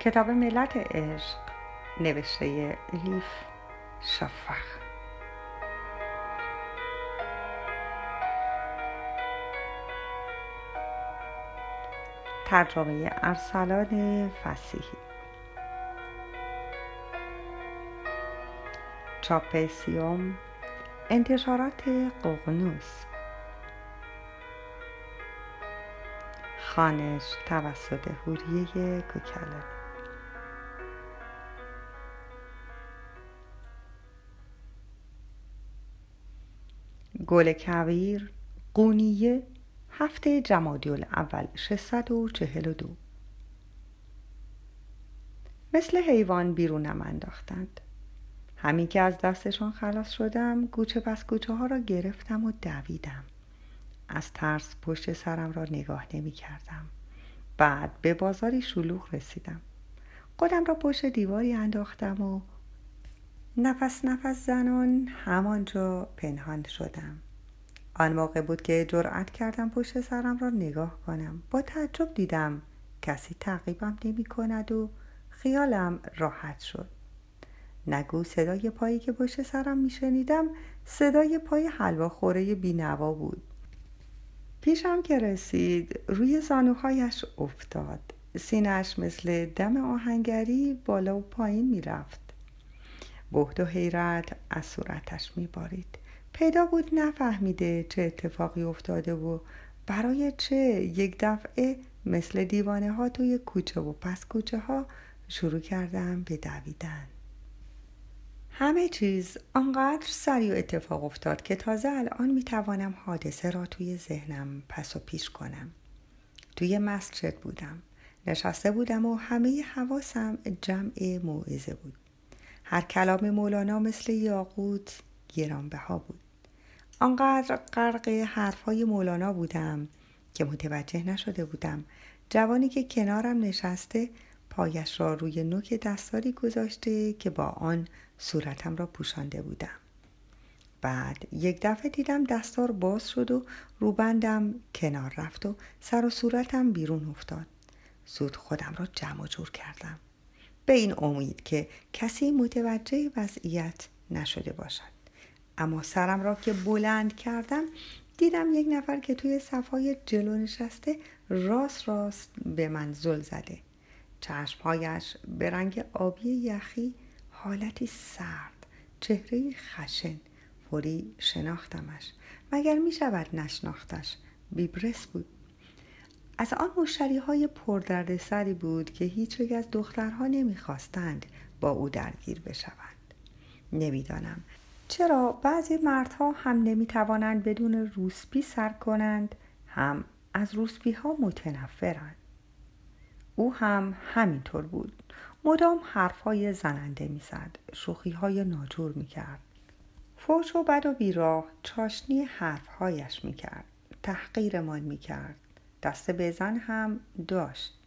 کتاب ملت عشق نوشته لیف شفخ ترجمه ارسلان فسیحی. چاپ سیوم انتشارات ققنوس. خانش توسط هوریه کوکلانی گل کویر قونیه هفته جمادی اول 642 مثل حیوان بیرونم انداختند. همین که از دستشان خلاص شدم گوچه پس گوچه ها را گرفتم و دویدم. از ترس پشت سرم را نگاه نمی کردم بعد به بازاری شلوغ رسیدم. خودم را پشت دیواری انداختم و نفس نفس زنان همانجا پنهان شدم. آن موقع بود که جرأت کردم پشت سرم را نگاه کنم. با تعجب دیدم کسی تعقیبم نمی کند و خیالم راحت شد. نگو صدای پایی که پشت سرم می شنیدم صدای پای حلوا خوره بینوا بود. پیشم که رسید روی زانوهایش افتاد. سینش مثل دم آهنگری بالا و پایین می‌رفت بهد و حیرت از صورتش میبارید. پیدا بود نفهمیده چه اتفاقی افتاده و برای چه یک دفعه مثل دیوانه ها توی کوچه و پس کوچه ها شروع کردم به دویدن. همه چیز آنقدر سریع اتفاق افتاد که تازه الان می توانم حادثه را توی ذهنم پس و پیش کنم. توی مسجد بودم. نشسته بودم و همه حواسم جمع موعظه بود. هر کلام مولانا مثل یاقوت گرانبها بود. آنقدر غرق حرفهای مولانا بودم که متوجه نشده بودم جوانی که کنارم نشسته پایش را روی نوک دستاری گذاشته که با آن صورتم را پوشانده بودم. بعد یک دفعه دیدم دستار باز شد و روبندم کنار رفت و سر و صورتم بیرون افتاد. زود خودم را جمع جور کردم. به این امید که کسی متوجه وضعیت نشده باشد. اما سرم را که بلند کردم دیدم یک نفر که توی صفای جلو نشسته راست راست به من زل زده. چشمهایش به رنگ آبی یخی حالتی سرد چهره خشن. فوری شناختمش. مگر می شود نشناختش؟ بیبرس بود. از آن مشتری های پردرد سری بود که هیچ یک از دخترها نمی‌خواستند با او درگیر بشوند. نمی‌دانم چرا بعضی مردها هم نمی‌توانند بدون روسپی سر کنند هم از روسپی ها متنفرند. او هم همینطور بود. مدام حرفهای زننده می‌زد شوخیهای ناجور می‌کرد. فوش و بد و بیراه چاشنی حرفهایش می‌کرد تحقیرمان می‌کرد. دست به زن هم داشت.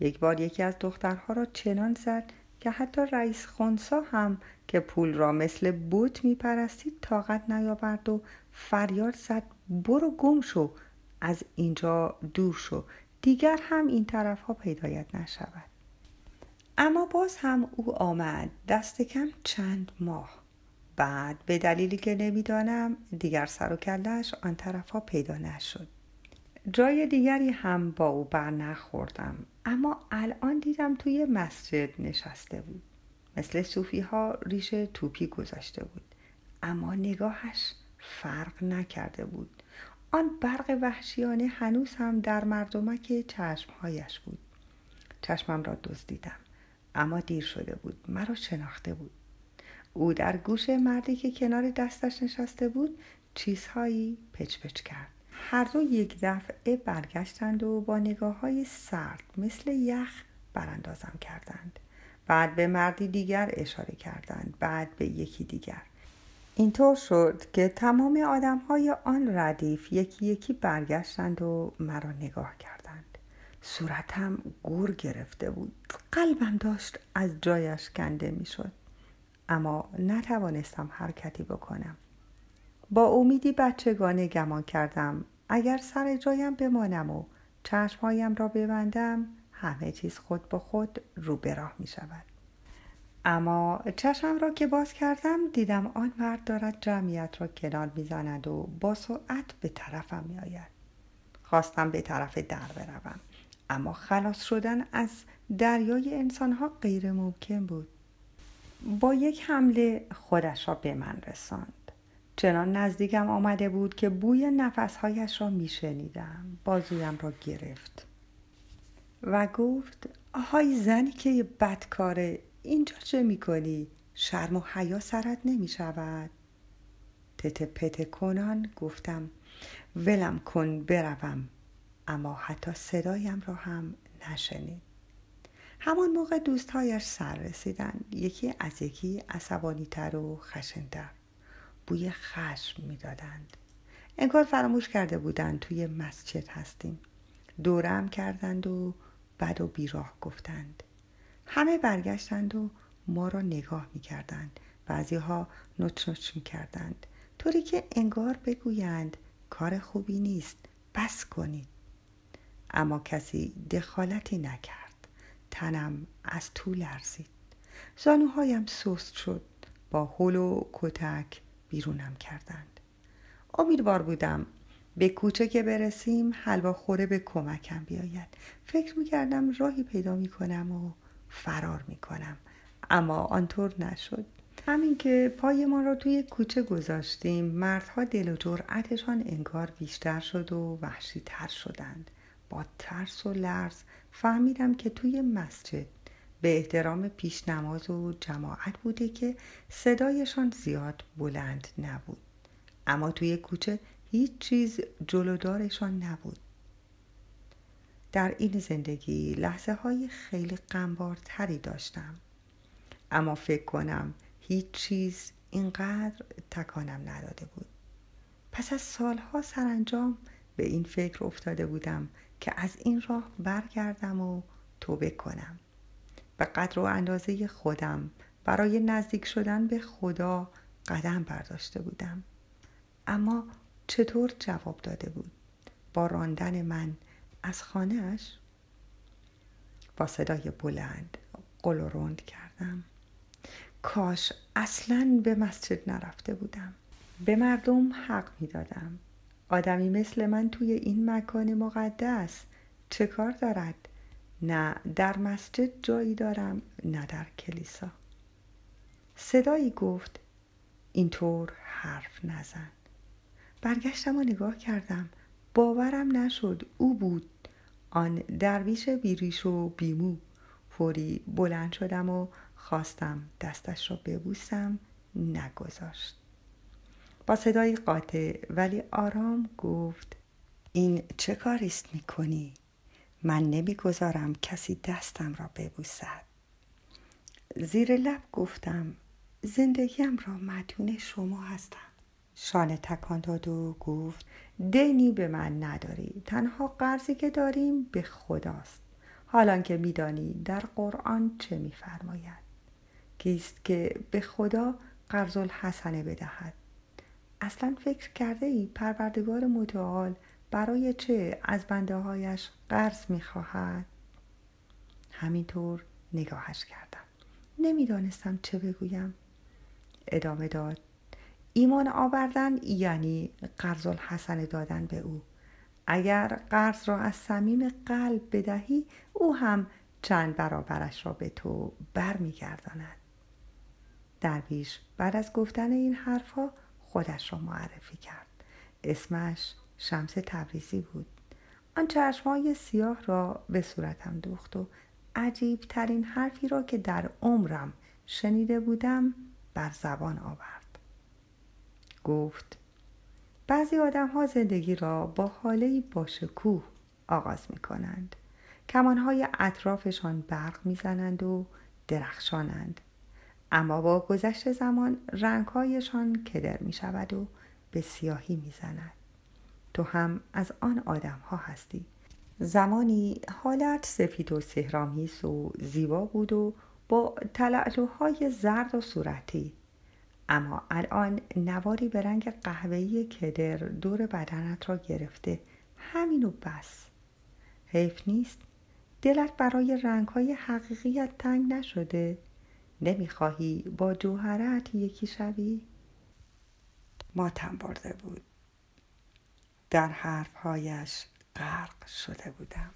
یک بار یکی از دخترها را چنان زد که حتی رئیس خونسا هم که پول را مثل بوت میپرستید طاقت نیاورد و فریاد زد برو گم شو از اینجا دور شو دیگر هم این طرف ها پیدایت نشود. اما باز هم او آمد دست کم چند ماه. بعد به دلیلی که نمی‌دانم دیگر سر و کلش آن طرف ها پیدا نشد. جای دیگری هم با او بر نخوردم اما الان دیدم توی مسجد نشسته بود. مثل صوفی ها ریش توپی گذاشته بود اما نگاهش فرق نکرده بود. آن برق وحشیانه هنوز هم در مردمک چشمهایش بود. چشمم را دزدیدم اما دیر شده بود مرا شناخته بود. او در گوش مردی که کنار دستش نشسته بود چیزهایی پچ پچ کرد. هر دو یک دفعه برگشتند و با نگاه های سرد مثل یخ براندازم کردند. بعد به مردی دیگر اشاره کردند بعد به یکی دیگر. اینطور شد که تمام آدم های آن ردیف یکی یکی برگشتند و مرا نگاه کردند. صورتم گور گرفته بود. قلبم داشت از جایش کنده می‌شد. اما نتوانستم حرکتی بکنم. با امیدی بچگانه گمان کردم اگر سر جایم بمانم و چشمهایم را ببندم همه چیز خود به خود رو به راه می شود. اما چشم را که باز کردم دیدم آن مرد دارد جمعیت را کنار می‌زند و با سرعت به طرفم می آید. خواستم به طرف در بروم اما خلاص شدن از دریای انسانها غیر ممکن بود. با یک حمله خودش را به من رساند. چنان نزدیکم آمده بود که بوی نفسهایش را میشنیدم. بازویم را گرفت و گفت آهای زنی که بدکاره اینجا چه می‌کنی؟ شرم و حیا سرت نمی شود؟ تته پت کنان گفتم ولم کن بروم. اما حتی صدایم را هم نشنید. همان موقع دوستهایش سر رسیدند یکی از یکی عصبانی تر و خشنتر. بوی خشم می‌دادند. انگار فراموش کرده بودند توی مسجد هستیم. دورم کردند و بد و بیراه گفتند. همه برگشتند و ما را نگاه می‌کردند. بعضی ها نچ نچ می‌کردند. طوری که انگار بگویند کار خوبی نیست بس کنید. اما کسی دخالتی نکرد. تنم از تو لرزید زانوهایم سست شد. با هول و کتک بیرونم کردند. امیدوار بودم به کوچه که برسیم حلوا خوره به کمکم بیاید. فکر می‌کردم راهی پیدا می‌کنم و فرار می‌کنم. اما آنطور نشد. همین که پایمان را توی کوچه گذاشتیم مردها دل و جرأتشان انگار بیشتر شد و وحشی تر شدند. با ترس و لرز فهمیدم که توی مسجد به احترام پیش نماز و جماعت بوده که صدایشان زیاد بلند نبود. اما توی کوچه هیچ چیز جلودارشان نبود. در این زندگی لحظه های خیلی تری داشتم. اما فکر کنم هیچ چیز اینقدر تکانم نداده بود. پس از سالها سرانجام به این فکر افتاده بودم که از این راه برگردم و توبه کنم. به قدر و اندازه خودم برای نزدیک شدن به خدا قدم برداشته بودم. اما چطور جواب داده بود؟ با راندن من از خانهش با صدای بلند قل و رند کردم. کاش اصلا به مسجد نرفته بودم. به مردم حق می دادم آدمی مثل من توی این مکان مقدس چه کار دارد؟ نه در مسجد جایی دارم نه در کلیسا. صدایی گفت اینطور حرف نزن. برگشتم و نگاه کردم. باورم نشد او بود. آن درویش بیریش و بیمو. فوری بلند شدم و خواستم دستش را ببوسم نگذاشت. با صدای قاطع ولی آرام گفت این چه کاریست می‌کنی؟ من نمی‌گذارم کسی دستم را ببوسد. زیر لب گفتم زندگیم را مدیون شما هستم. شانه تکان داد و گفت دینی به من نداری. تنها قرضی که داریم به خداست. حالان که میدانی در قرآن چه میفرماید. کیست که به خدا قرض الحسنه بدهد. اصلا فکر کرده ای پروردگار متعال برای چه از بنده هایش قرض می‌خواهد؟ همینطور نگاهش کردم. نمی‌دانستم چه بگویم. ادامه داد ایمان آوردن یعنی قرض الحسن دادن به او. اگر قرض را از صمیم قلب بدهی او هم چند برابرش را به تو برمیگرداند. درویش بعد از گفتن این حرفها خودش را معرفی کرد. اسمش شمس تبریزی بود. آن چشمهای سیاه را به صورتم دوخت و عجیب ترین حرفی را که در عمرم شنیده بودم بر زبان آورد. گفت بعضی آدم ها زندگی را با حاله با شکوه آغاز می کنند کمانهای اطرافشان برق می‌زنند و درخشانند. اما با گذشت زمان رنگهایشان کدر می شود و به سیاهی می زند. تو هم از آن آدم ها هستی. زمانی حالت سفید و سهرامیز و زیبا بود و با تلعلوهای زرد و صورتی. اما الان نواری به رنگ قهوه‌ای کدر دور بدنت را گرفته. همین و بس. حیف نیست. دلت برای رنگهای حقیقیت تنگ نشده؟ نمی‌خواهی با جوهرت یکی شوی؟ ماتم برده بود. در حرفهایش غرق شده بودم.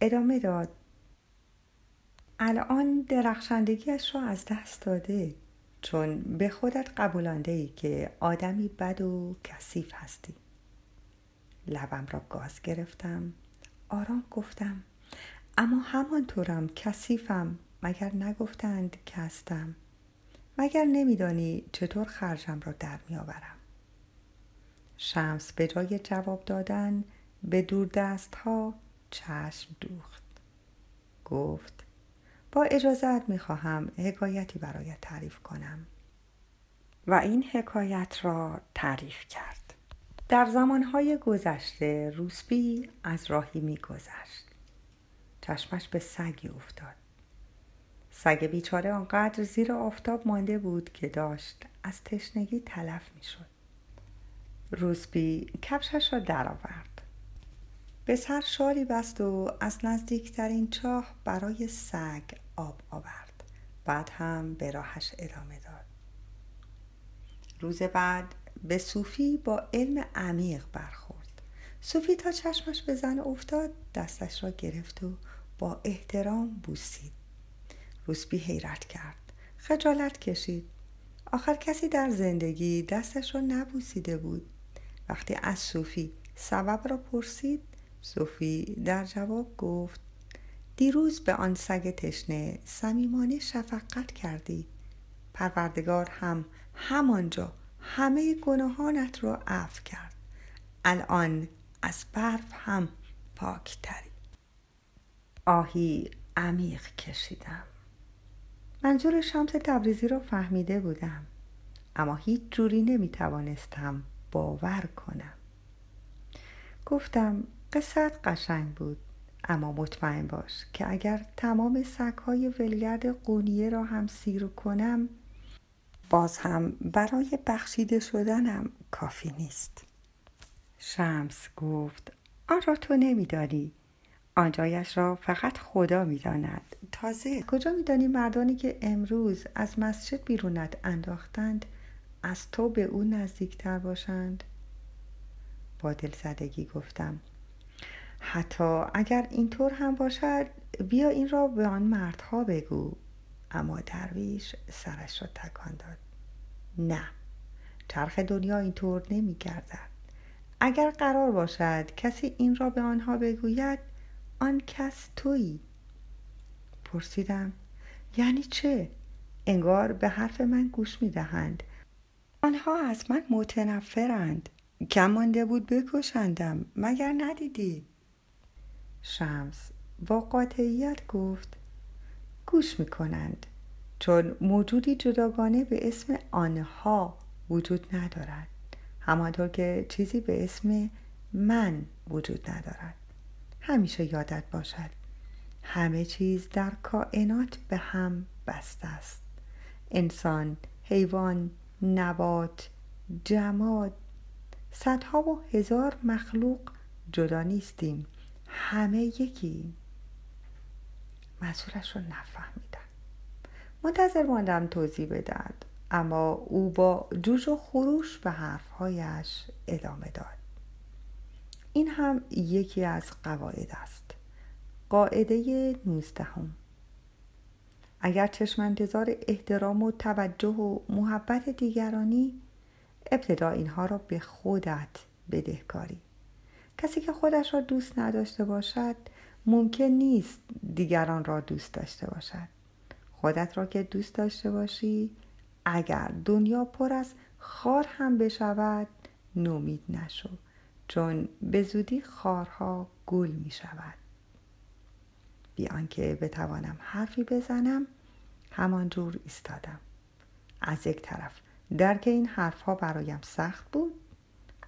ادامه داد الان درخشندگیش را از دست داده چون به خودت قبولانده ای که آدمی بد و کثیف هستی. لبم را گاز گرفتم آرام گفتم اما همانطورم کثیفم مگر نگفتند که هستم؟ مگر نمیدانی چطور خرجم را در میآورم؟ شمس به جای جواب دادن به دور دست ها چشم دوخت. گفت با اجازت می‌خواهم حکایتی برایت تعریف کنم. و این حکایت را تعریف کرد. در زمانهای گذشته روسبی از راهی میگذشت. چشمش به سگی افتاد. سگ بیچاره آنقدر زیر آفتاب مانده بود که داشت از تشنگی تلف می‌شد. روسبی کفشش را درآورد. به سر شالی بست و از نزدیکترین چاه برای سگ آب آورد. بعد هم به راهش ادامه داد. روز بعد به صوفی با علم عمیق برخورد. صوفی تا چشمش به زن افتاد دستش را گرفت و با احترام بوسید. روسبی حیرت کرد. خجالت کشید. آخر کسی در زندگی دستش را نبوسیده بود. وقتی از صوفی سبب را پرسید صوفی در جواب گفت دیروز به آن سگ تشنه صمیمانه شفقت کردی. پروردگار هم همانجا همه گناهانت را عفو کرد. الان از برف هم پاکتری. آهی عمیق کشیدم. منظور شمس تبریزی را فهمیده بودم. اما هیچ جوری نمی توانستم باور کنم. گفتم قصت قشنگ بود اما مطمئن باش که اگر تمام سگهای ولگرد قونیه را هم سیر کنم باز هم برای بخشیده شدنم کافی نیست. شمس گفت آن را تو نمیدانی. آنجایش را فقط خدا می‌داند. تازه کجا میدانی مردانی که امروز از مسجد بیرونت انداختند؟ از تو به او نزدیکتر باشند. با دلزدگی گفتم حتی اگر اینطور هم باشد بیا این را به آن مردها بگو. اما درویش سرش را تکان داد. نه چرخ دنیا اینطور نمی گردد. اگر قرار باشد کسی این را به آنها بگوید آن کس تویی. پرسیدم یعنی چه؟ انگار به حرف من گوش می دهند. آنها از من متنفرند. کم مانده بود بکشندم مگر ندیدی؟ شمس با قاطعیت گفت گوش می‌کنند چون موجودی جداگانه به اسم آنها وجود ندارد. همانطور که چیزی به اسم من وجود ندارد. همیشه یادت باشد همه چیز در کائنات به هم بسته است. انسان حیوان نبات جماد. صدها و هزار مخلوق جدا نیستیم. همه یکی. منظورش رو نفهمیدم منتظر ماندم توضیح بدهد اما او با جوش و خروش به حرفهایش ادامه داد. این هم یکی از قواعد است. قاعده نوزدهم. اگر چشم انتظار احترام و توجه و محبت دیگرانی ابتدا اینها را به خودت بدهکاری. کسی که خودش را دوست نداشته باشد ممکن نیست دیگران را دوست داشته باشد. خودت را که دوست داشته باشی اگر دنیا پر از خار هم بشود نومید نشو. چون به زودی خارها گل می شود بیان که بتوانم حرفی بزنم همانجور ایستادم. از یک طرف درک این حرفها برایم سخت بود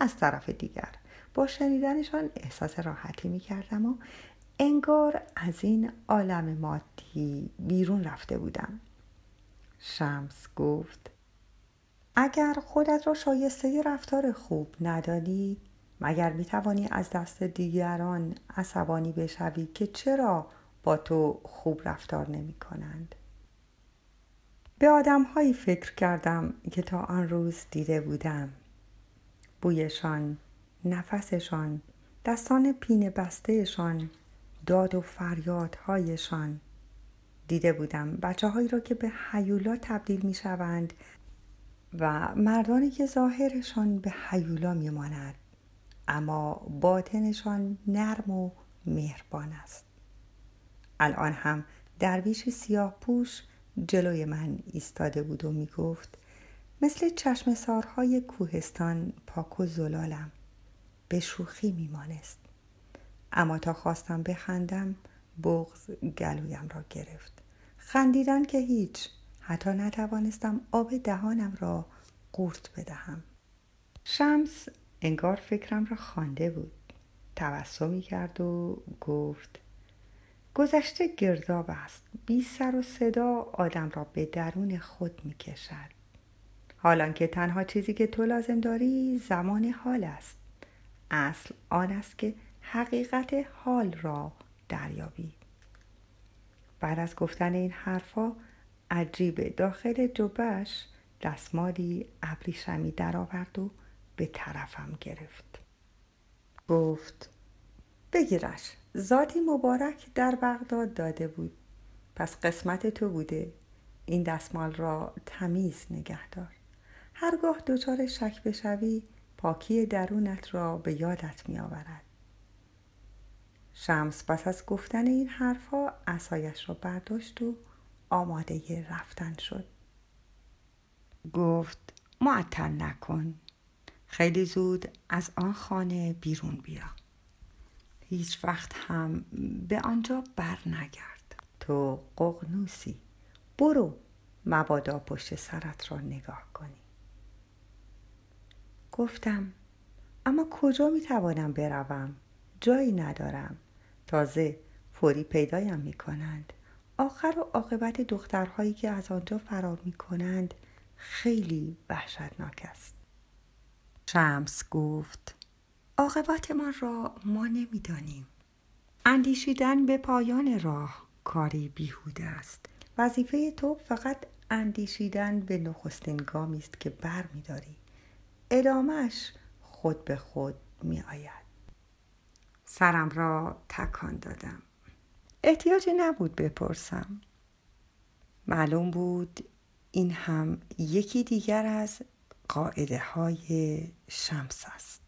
از طرف دیگر با شنیدنشان احساس راحتی می کردم و انگار از این عالم مادی بیرون رفته بودم. شمس گفت اگر خودت را شایسته رفتار خوب ندانی مگر می توانی از دست دیگران عصبانی بشوی که چرا با تو خوب رفتار نمی کنند؟ به آدم هایی فکر کردم که تا آن روز دیده بودم. بویشان، نفسشان، دستان پینه بستهشان، داد و فریادهایشان. دیده بودم بچه هایی را که به حیولا تبدیل می شوند و مردانی که ظاهرشان به حیولا می ماند. اما باطنشان نرم و مهربان است. الان هم درویش سیاه پوش جلوی من ایستاده بود و می گفت مثل چشم سارهای کوهستان پاک و زلالم به شوخی می مانست. اما تا خواستم بخندم بغز گلویم را گرفت. خندیدن که هیچ حتی نتوانستم آب دهانم را قورت بدهم. شمس انگار فکرم را خوانده بود. تبسمی کرد و گفت گذشته گرداب است. بی سر و صدا آدم را به درون خود می کشد. حالان که تنها چیزی که تو لازم داری زمان حال است. اصل آن است که حقیقت حال را دریابی. بعد از گفتن این حرفا عجیب داخل جبهش دستمالی ابریشمی درآورد و به طرفم گرفت. گفت بگیرش. ذاتی مبارک در بغداد داده بود. پس قسمت تو بوده. این دستمال را تمیز نگه دار. هرگاه دچار شک بشوی پاکی درونت را به یادت می آورد شمس پس از گفتن این حرفها اسایش را برداشت و آماده رفتن شد. گفت معطل نکن. خیلی زود از آن خانه بیرون بیا. هیچ وقت هم به آنجا بر نگرد تو قغنوسی برو مبادا پشت سرت را نگاه کنی. گفتم اما کجا می توانم بروم؟ جایی ندارم. تازه فوری پیدایم می کنند. آخر و عاقبت دخترهایی که از آنجا فرار می کنند خیلی وحشتناک است. شمس گفت عاقبتمان را ما نمی‌دانیم. اندیشیدن به پایان راه کاری بیهوده است. وظیفه تو فقط اندیشیدن به نخستین گامی است که بر میداری ادامش خود به خود می آید سرم را تکان دادم. احتیاجی نبود بپرسم. معلوم بود این هم یکی دیگر از قاعده های شمس است.